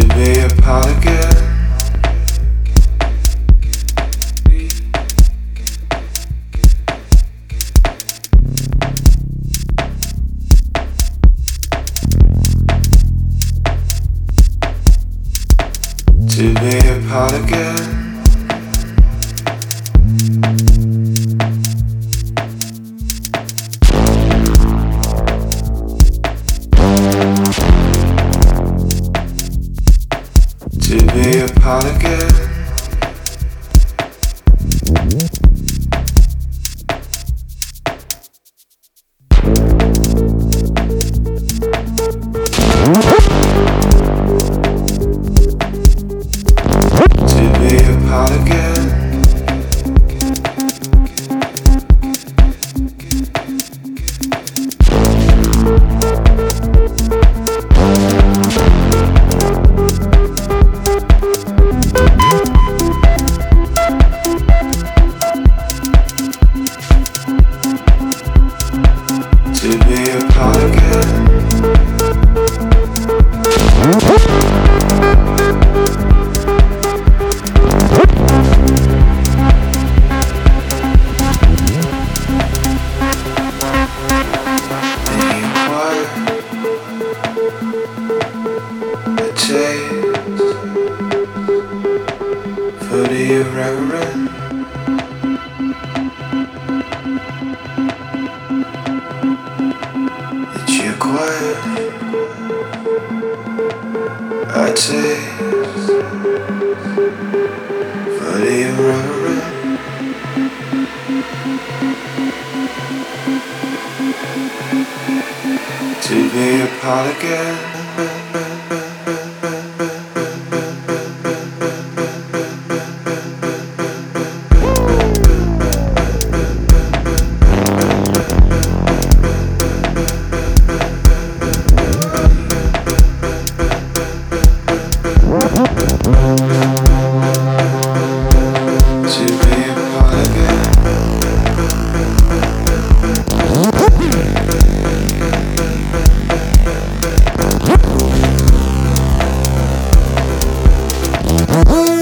to be a polygon. To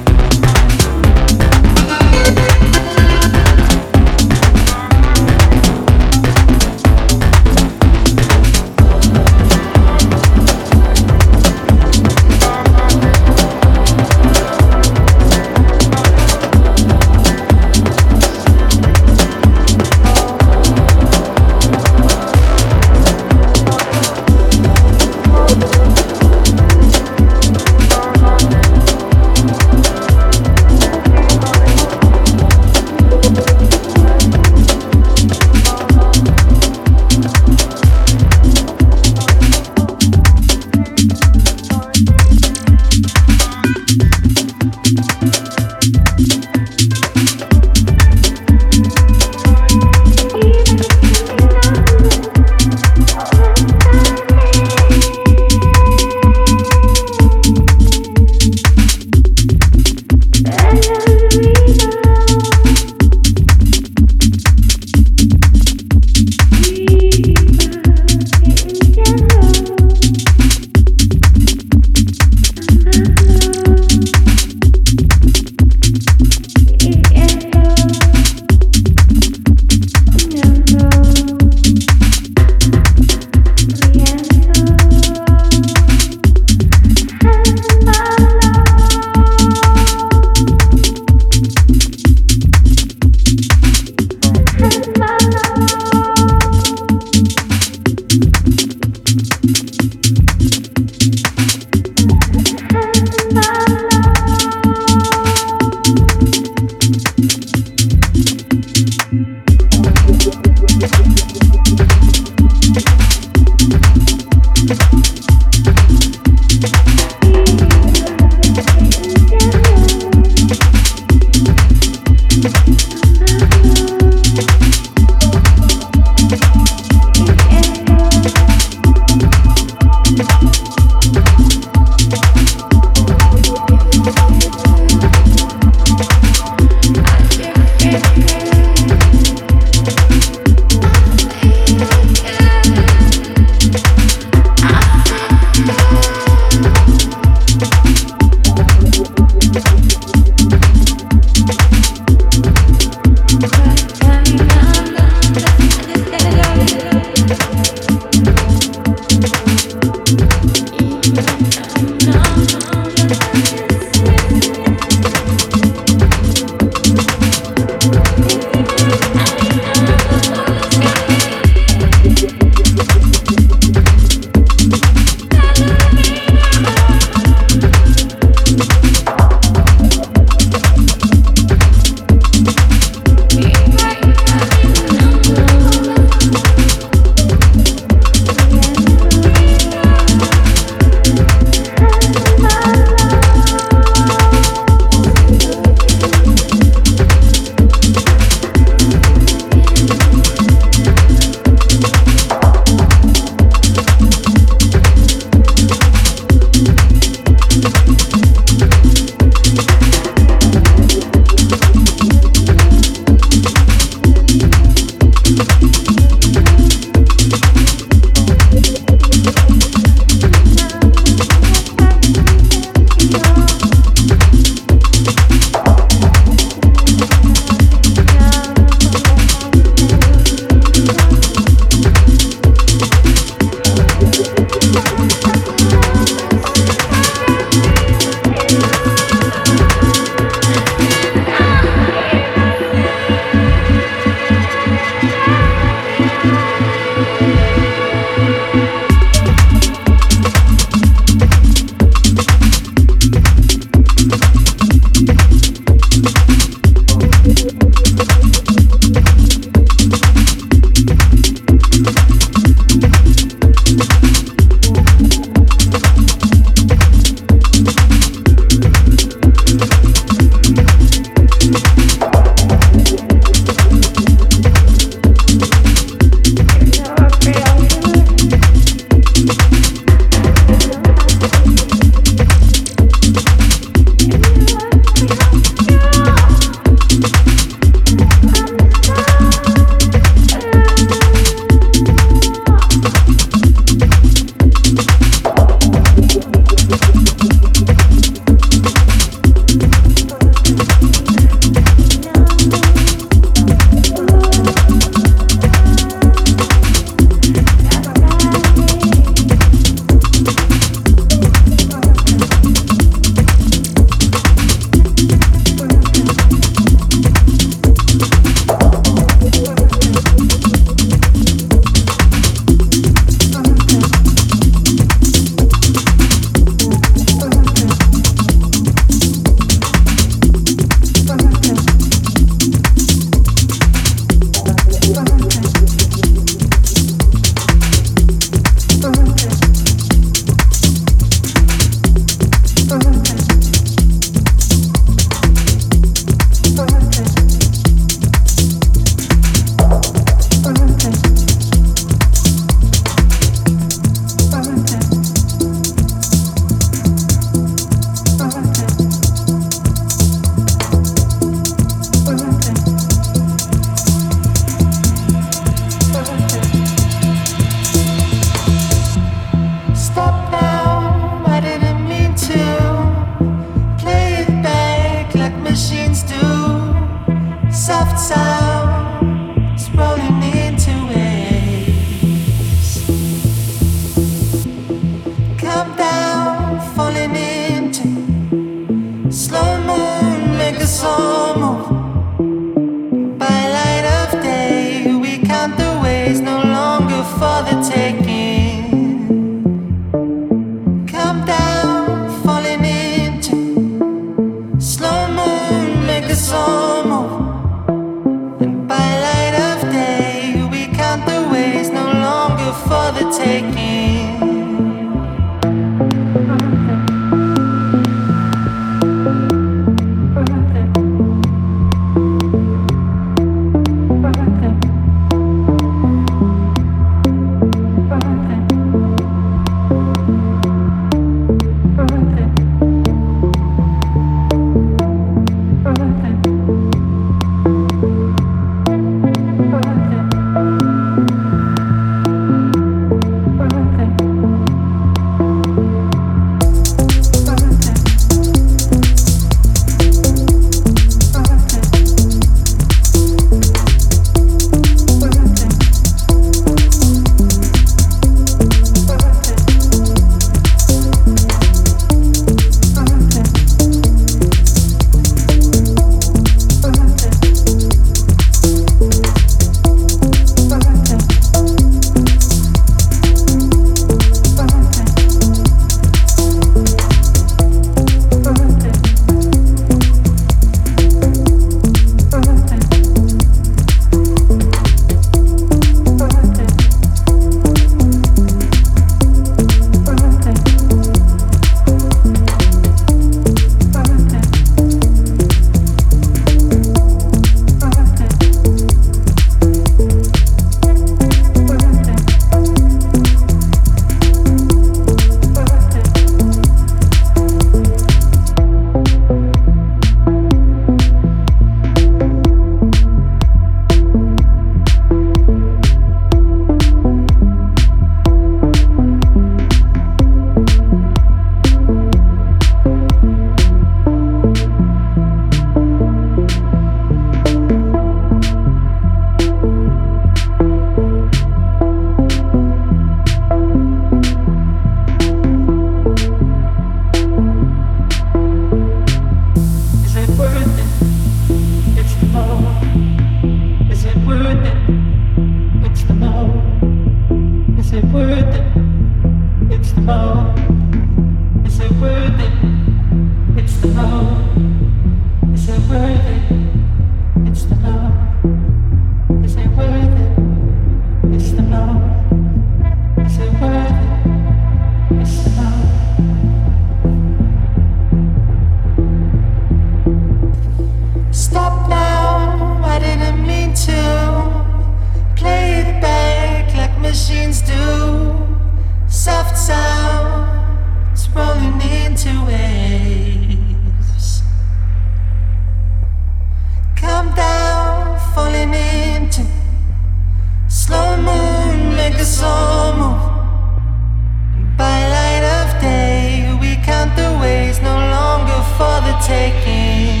taking.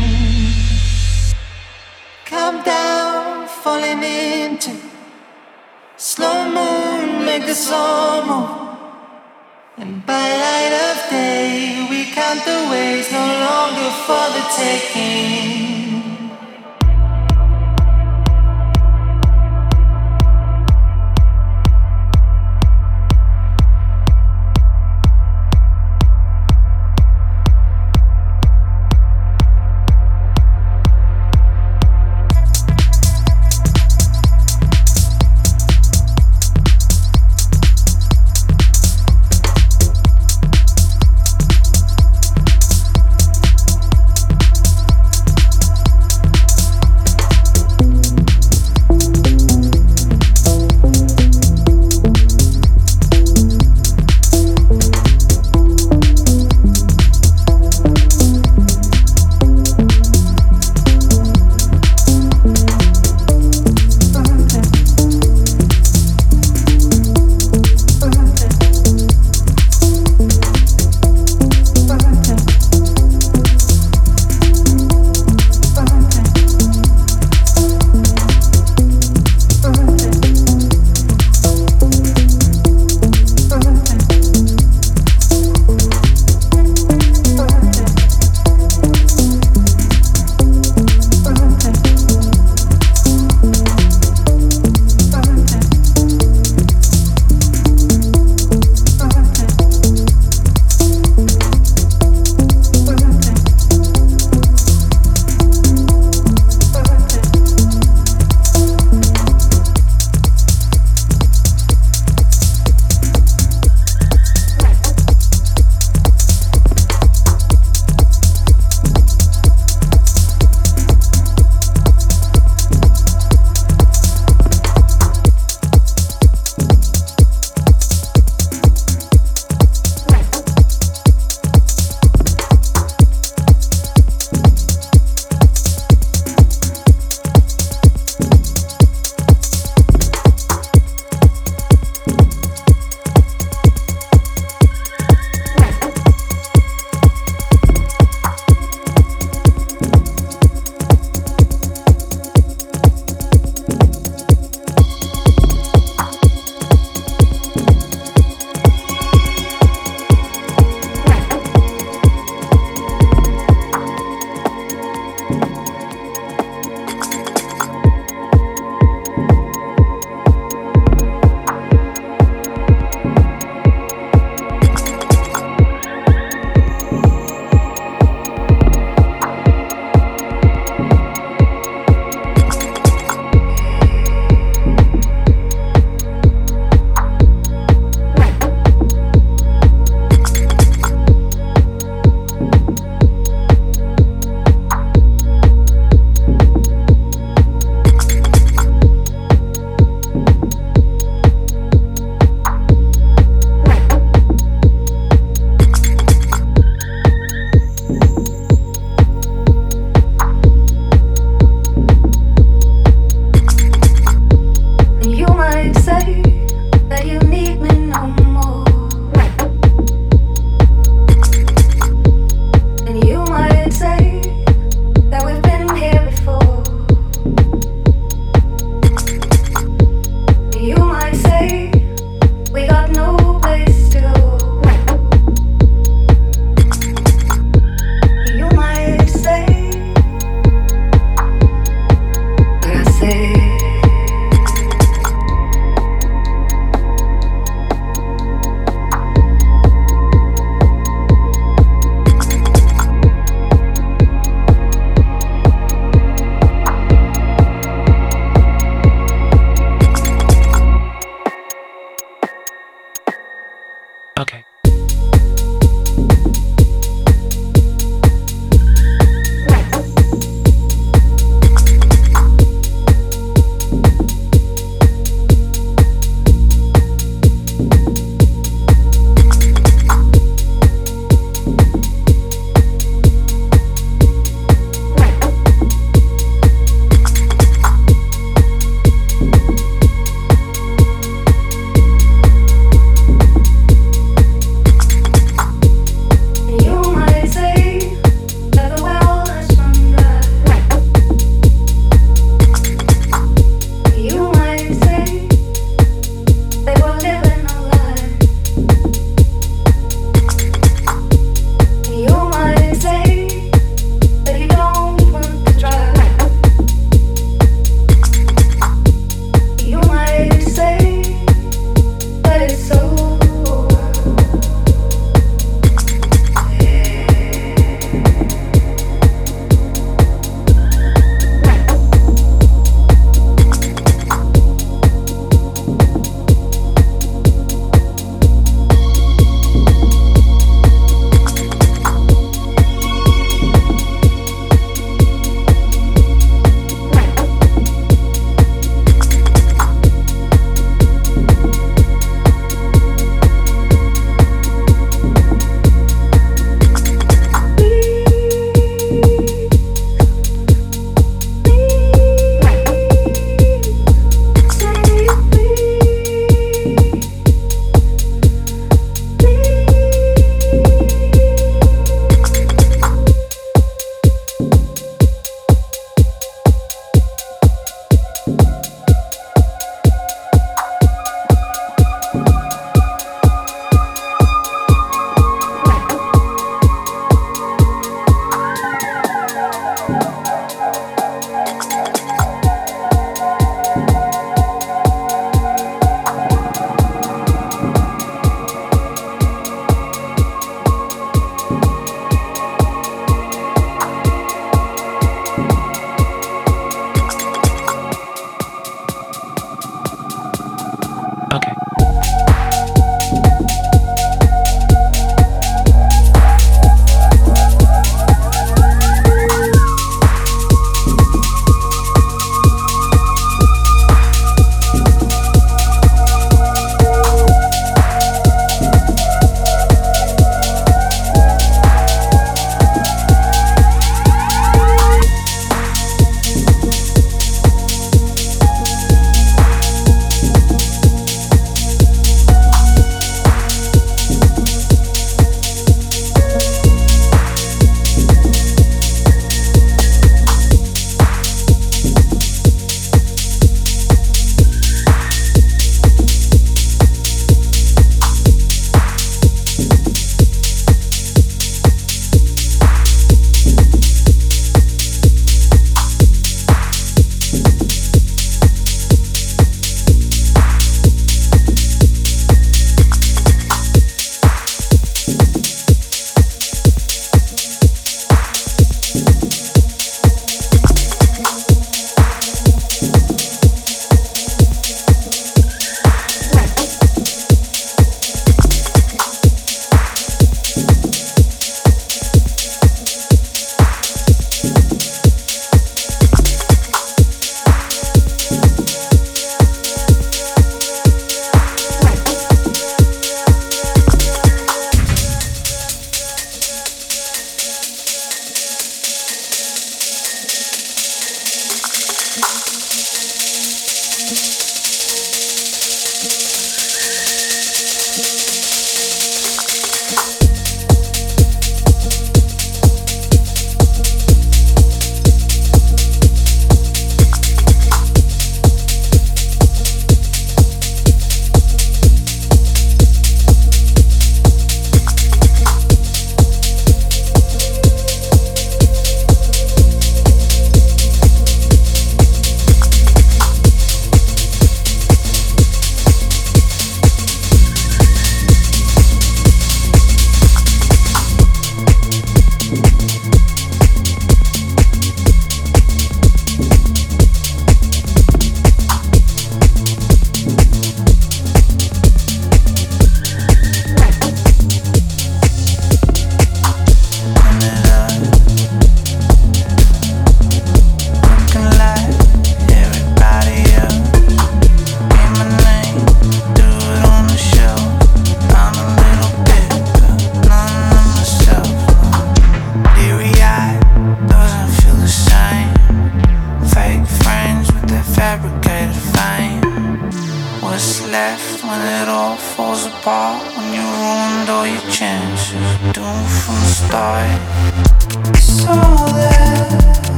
Come down, falling into slow moon, make the slow move. And by light of day, we count the ways no longer for the taking.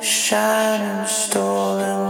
shining stolen